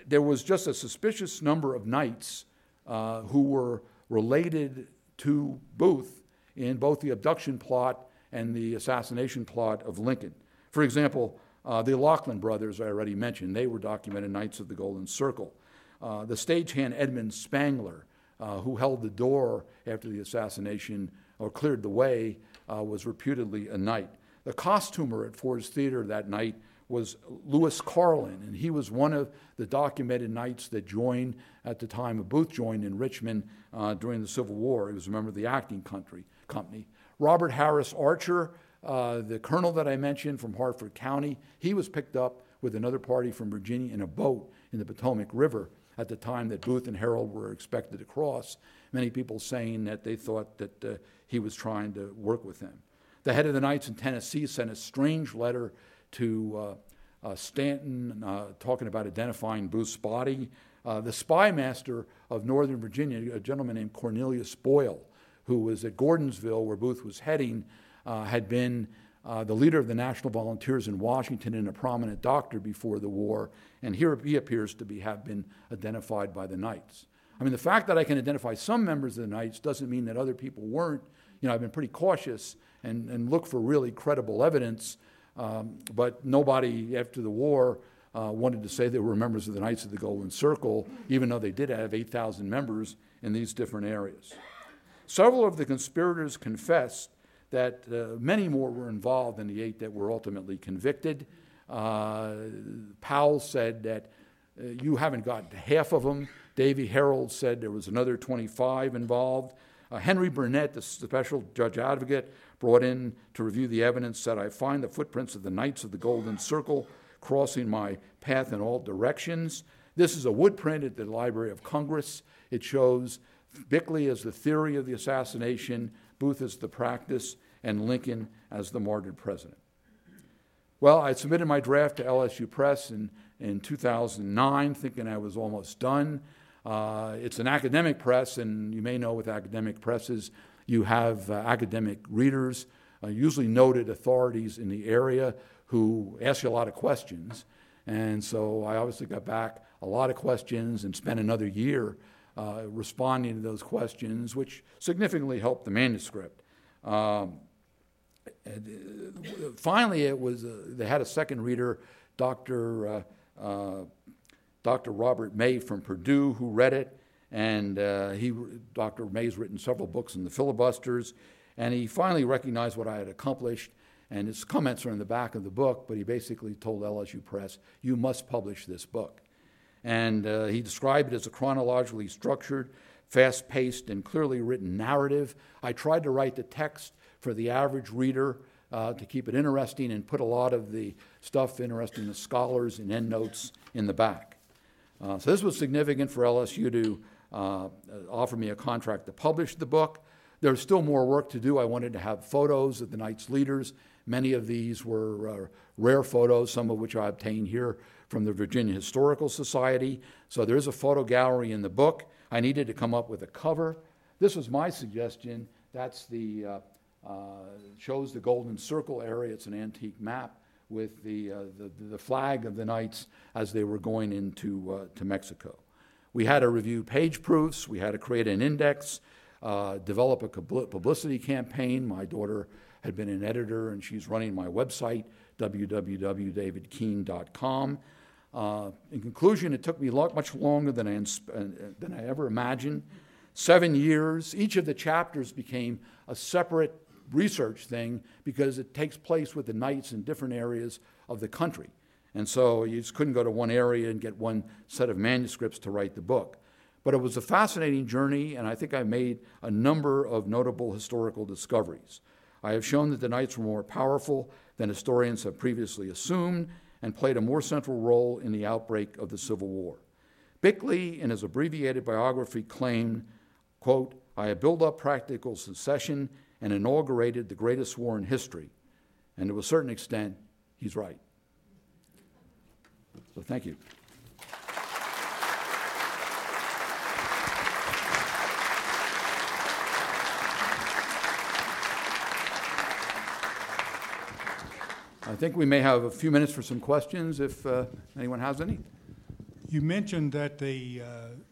there was just a suspicious number of Knights uh, who were related to Booth in both the abduction plot and the assassination plot of Lincoln. For example, uh, the Lachlan brothers, I already mentioned, they were documented Knights of the Golden Circle. Uh, the stagehand Edmund Spangler, uh, who held the door after the assassination or cleared the way, uh, was reputedly a knight. The costumer at Ford's Theater that night was Louis Carland, and he was one of the documented knights that joined at the time of Booth joined in Richmond uh, during the Civil War. He was a member of the acting country, company. Robert Harris Archer, uh, the colonel that I mentioned from Harford County, he was picked up with another party from Virginia in a boat in the Potomac River at the time that Booth and Herold were expected to cross. Many people saying that they thought that uh, he was trying to work with them. The head of the Knights in Tennessee sent a strange letter to uh, uh, Stanton uh, talking about identifying Booth's body. Uh, the spy master of Northern Virginia, a gentleman named Cornelius Boyle, who was at Gordonsville, where Booth was heading, uh, had been uh, the leader of the National Volunteers in Washington and a prominent doctor before the war, and here he appears to be, have been identified by the Knights. I mean, the fact that I can identify some members of the Knights doesn't mean that other people weren't. You know, I've been pretty cautious and, and look for really credible evidence, um, but nobody after the war uh, wanted to say they were members of the Knights of the Golden Circle, even though they did have 8,000 members in these different areas. Several of the conspirators confessed that uh, many more were involved than the eight that were ultimately convicted. Uh, Powell said that uh, you haven't got half of them. Davy Herold said there was another 25 involved. Uh, Henry Burnett, the special judge advocate, brought in to review the evidence, said, I find the footprints of the Knights of the Golden Circle crossing my path in all directions. This is a wood print at the Library of Congress. It shows Bickley as the theory of the assassination, Booth as the practice, and Lincoln as the martyred president. Well, I submitted my draft to LSU Press in, in 2009, thinking I was almost done. Uh, it's an academic press, and you may know with academic presses, you have uh, academic readers, uh, usually noted authorities in the area who ask you a lot of questions. And so I obviously got back a lot of questions and spent another year uh, responding to those questions, which significantly helped the manuscript. Um, uh, finally, it was uh, they had a second reader, Dr. Uh, uh, Dr. Robert May from Purdue, who read it, and he Dr. May's written several books in the filibusters, And he finally recognized what I had accomplished, and his comments are in the back of the book, but he basically told LSU Press, You must publish this book. And uh, he described it as a chronologically structured, fast paced, and clearly written narrative. I tried to write the text for the average reader uh, to keep it interesting and put a lot of the stuff interesting to scholars and endnotes in the back. Uh, so this was significant for LSU to uh, offer me a contract to publish the book. There's still more work to do. I wanted to have photos of the Knights leaders. Many of these were uh, rare photos, some of which I obtained here from the Virginia Historical Society. So there's a photo gallery in the book. I needed to come up with a cover. This was my suggestion. That's the uh, uh, shows the Golden Circle area. It's an antique map with the, uh, the, the, flag of the Knights as they were going into uh, to Mexico. We had to review page proofs. We had to create an index, uh, develop a publicity campaign. My daughter had been an editor, and she's running my website, www.davidkeehn.com. Uh, in conclusion, it took me much longer than I, than I ever imagined. Seven years. Each of the chapters became a separate research thing because it takes place with the Knights in different areas of the country. And so you just couldn't go to one area and get one set of manuscripts to write the book. But it was a fascinating journey, and I think I made a number of notable historical discoveries. I have shown that the Knights were more powerful than historians have previously assumed and played a more central role in the outbreak of the Civil War. Bickley, in his abbreviated biography, claimed, quote, I have built up practical secession and inaugurated the greatest war in history. And to a certain extent, he's right. So thank you. I think we may have a few minutes for some questions if uh, anyone has any. You mentioned that the uh,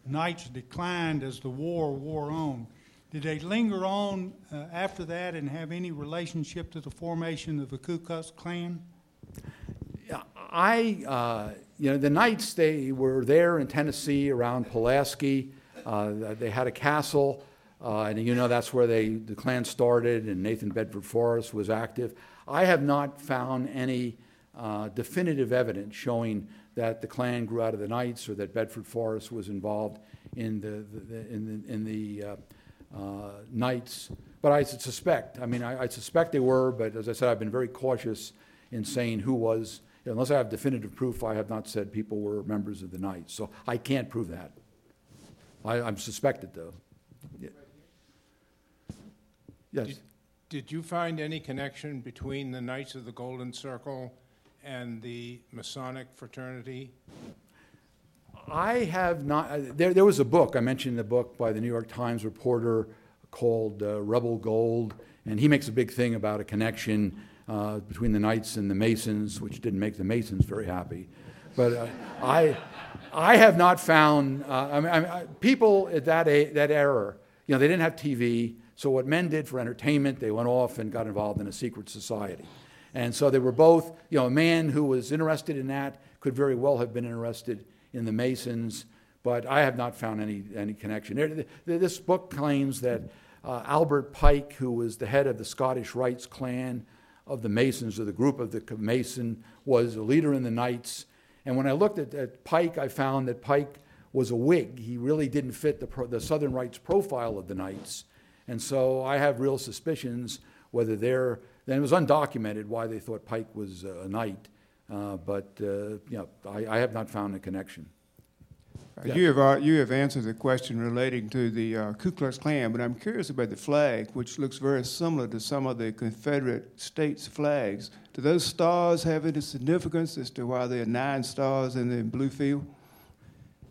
Knights declined as the war wore on. Did they linger on uh, after that and have any relationship to the formation of the Ku Klux Klan? I, uh, you know, the Knights, they were there in Tennessee around Pulaski. Uh, they had a castle, uh, and you know that's where they, the Klan started, and Nathan Bedford Forrest was active. I have not found any uh, definitive evidence showing that the Klan grew out of the Knights or that Bedford Forrest was involved in the, the, the in the, in the uh, uh, Knights, but I suspect, I mean, I, I, suspect they were, but as I said, I've been very cautious in saying who was, unless I have definitive proof, I have not said people were members of the Knights. So I can't prove that. I, am suspected, though. Yeah. Yes. Did, you find any connection between the Knights of the Golden Circle and the Masonic fraternity? I have not. Uh, there, there was a book, I mentioned the book by the New York Times reporter called uh, Rebel Gold, and he makes a big thing about a connection uh, between the Knights and the Masons, which didn't make the Masons very happy. But uh, I, I have not found, uh, I mean, I people at that, a, that era, you know, they didn't have TV, so what men did for entertainment, they went off and got involved in a secret society. And so they were both, you know, a man who was interested in that could very well have been interested in the Masons, but I have not found any, any connection. This book claims that uh, Albert Pike, who was the head of the Scottish Rites clan of the Masons, or the group of the Mason, was a leader in the Knights. And when I looked at, at Pike, I found that Pike was a Whig. He really didn't fit the, pro, the Southern Rights profile of the Knights. And so I have real suspicions whether they're, then it was undocumented why they thought Pike was a Knight. Uh, but uh, you know, I, I, have not found a connection. Uh, you, have, uh, you have answered the question relating to the uh, Ku Klux Klan, but I'm curious about the flag, which looks very similar to some of the Confederate states' flags. Do those stars have any significance as to why there are nine stars in the blue field?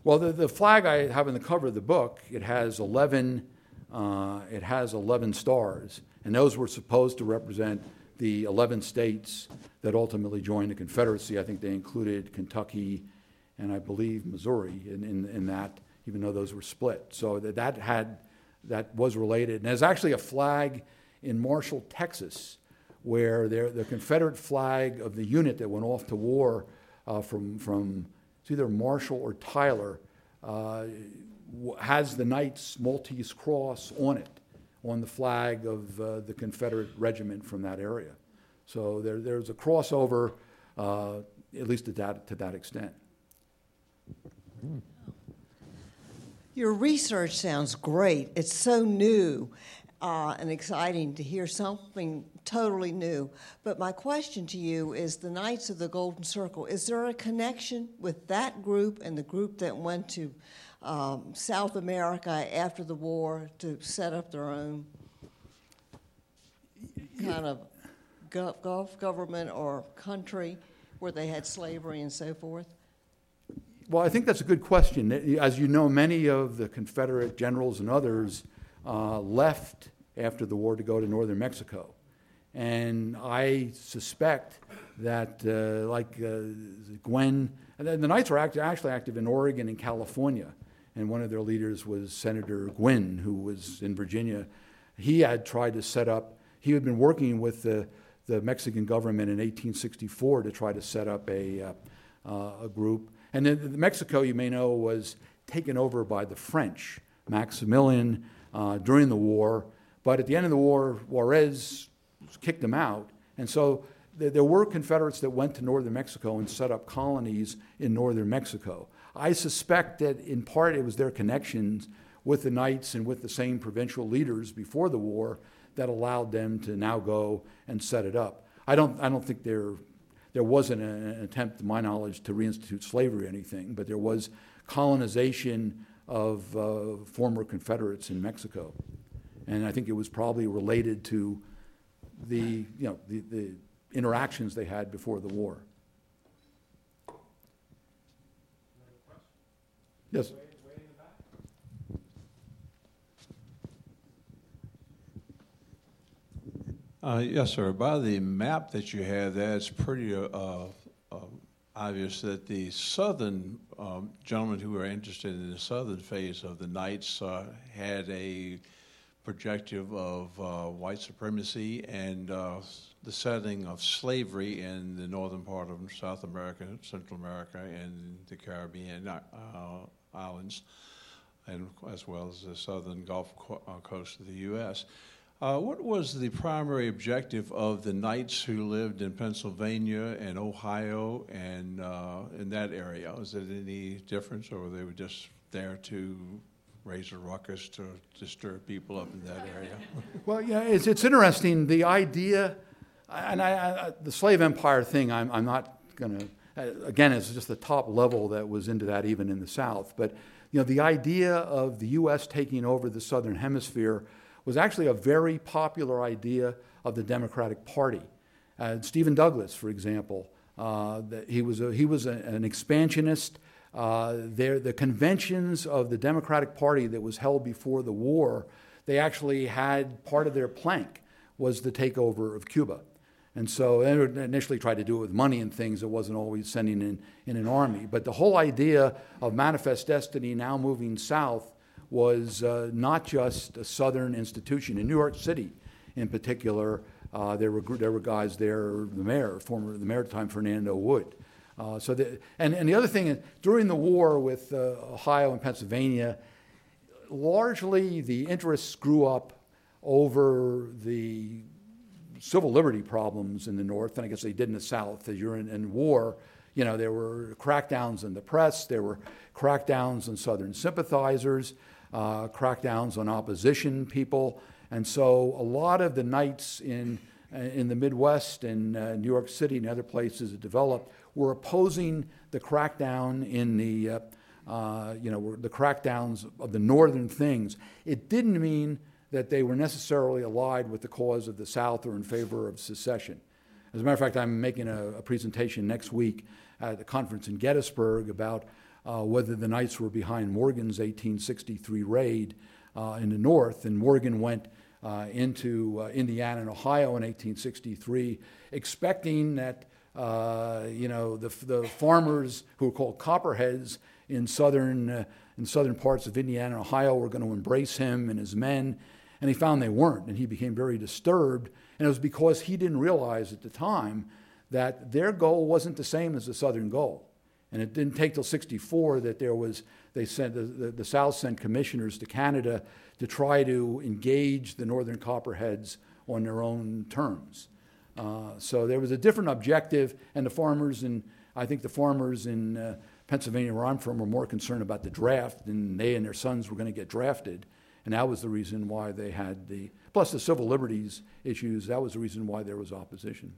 Well, the, the flag I have in the cover of the book, it has 11, it has 11 stars, and those were supposed to represent the 11 states that ultimately joined the Confederacy. I think they included Kentucky and I believe Missouri in, in, in that, even though those were split. So that, that had that was related. And there's actually a flag in Marshall, Texas, where there, the Confederate flag of the unit that went off to war uh, from, from it's either Marshall or Tyler uh, has the Knights Maltese Cross on it on the flag of uh, the Confederate regiment from that area. So there, there's a crossover, uh, at least to that, to that extent. Your research sounds great. It's so new uh, and exciting to hear something totally new. But my question to you is the Knights of the Golden Circle, is there a connection with that group and the group that went to um, South America after the war to set up their own kind of Gulf government or country where they had slavery and so forth? Well, I think that's a good question. As you know, many of the Confederate generals and others uh, left after the war to go to northern Mexico. And I suspect that, uh, like uh, and the Knights were act- actually active in Oregon and California. And one of their leaders was Senator Gwin, who was in Virginia. He had tried to set up, he had been working with the, the Mexican government in 1864 to try to set up a, uh, uh a group. And then Mexico, you may know, was taken over by the French. Maximilian uh, during the war but at the end of the war, Juarez kicked them out. And so there were Confederates that went to northern Mexico and set up colonies in northern Mexico. I suspect that in part it was their connections with the Knights and with the same provincial leaders before the war that allowed them to now go and set it up. I don't, I don't think there, there wasn't an attempt, to my knowledge, to reinstitute slavery or anything, but there was colonization of uh, former Confederates in Mexico and I think it was probably related to the, you know, the, the interactions they had before the war. Yes. Uh, yes, sir. By the map that you have that's pretty uh, uh, obvious that the southern um, gentlemen who were interested in the southern phase of the Knights uh, had a projective of uh, white supremacy and uh, the setting of slavery in the northern part of South America, Central America, and the Caribbean uh, islands, and as well as the southern Gulf co- uh, coast of the U.S. Uh, what was the primary objective of the Knights who lived in Pennsylvania and Ohio and uh, in that area? Was it any difference, or were they were just there to raise a ruckus to disturb people up in that area. well, yeah, it's, it's interesting. The idea, and I, I, the slave empire thing, I'm, I'm not going to, uh, again, it's just the top level that was into that even in the South. But, you know, the idea of the U.S. taking over the Southern Hemisphere was actually a very popular idea of the Democratic Party. Uh, Stephen Douglas, for example, uh, he was, a, he was a, an expansionist uh, the conventions of the Democratic Party that was held before the war, they actually had part of their plank was the takeover of Cuba. And so they initially tried to do it with money and things. It wasn't always sending in, in an army. But the whole idea of Manifest Destiny now moving south was uh, not just a southern institution. In New York City, in particular, uh, there, were, there were guys there, the mayor, former the mayor at the time, Fernando Wood, uh, so the, and, and the other thing is, during the war with uh, Ohio and Pennsylvania, largely the interests grew up over the civil liberty problems in the North, and I guess they did in the South. As you're in, in war, you know, there were crackdowns in the press, there were crackdowns on Southern sympathizers, uh, crackdowns on opposition people, and so a lot of the Knights in in the Midwest and uh, New York City and other places that developed were opposing the crackdown in the, uh, uh, you know, the crackdowns of the northern things. It didn't mean that they were necessarily allied with the cause of the South or in favor of secession. As a matter of fact, I'm making a, a presentation next week at a conference in Gettysburg about uh, whether the Knights were behind Morgan's 1863 raid uh, in the North, and Morgan went uh, into uh, Indiana and Ohio in 1863, expecting that uh, you know, the, the farmers who were called copperheads in southern, in southern parts of Indiana and Ohio were going to embrace him and his men. And he found they weren't, and he became very disturbed. And it was because he didn't realize at the time that their goal wasn't the same as the southern goal. And it didn't take till 64 that there was, they sent, the, the, the South sent commissioners to Canada to try to engage the Northern Copperheads on their own terms. Uh, so there was a different objective, and the farmers in, I think the farmers in uh, Pennsylvania, where I'm from, were more concerned about the draft than they and their sons were going to get drafted. And that was the reason why they had the, plus the civil liberties issues, that was the reason why there was opposition.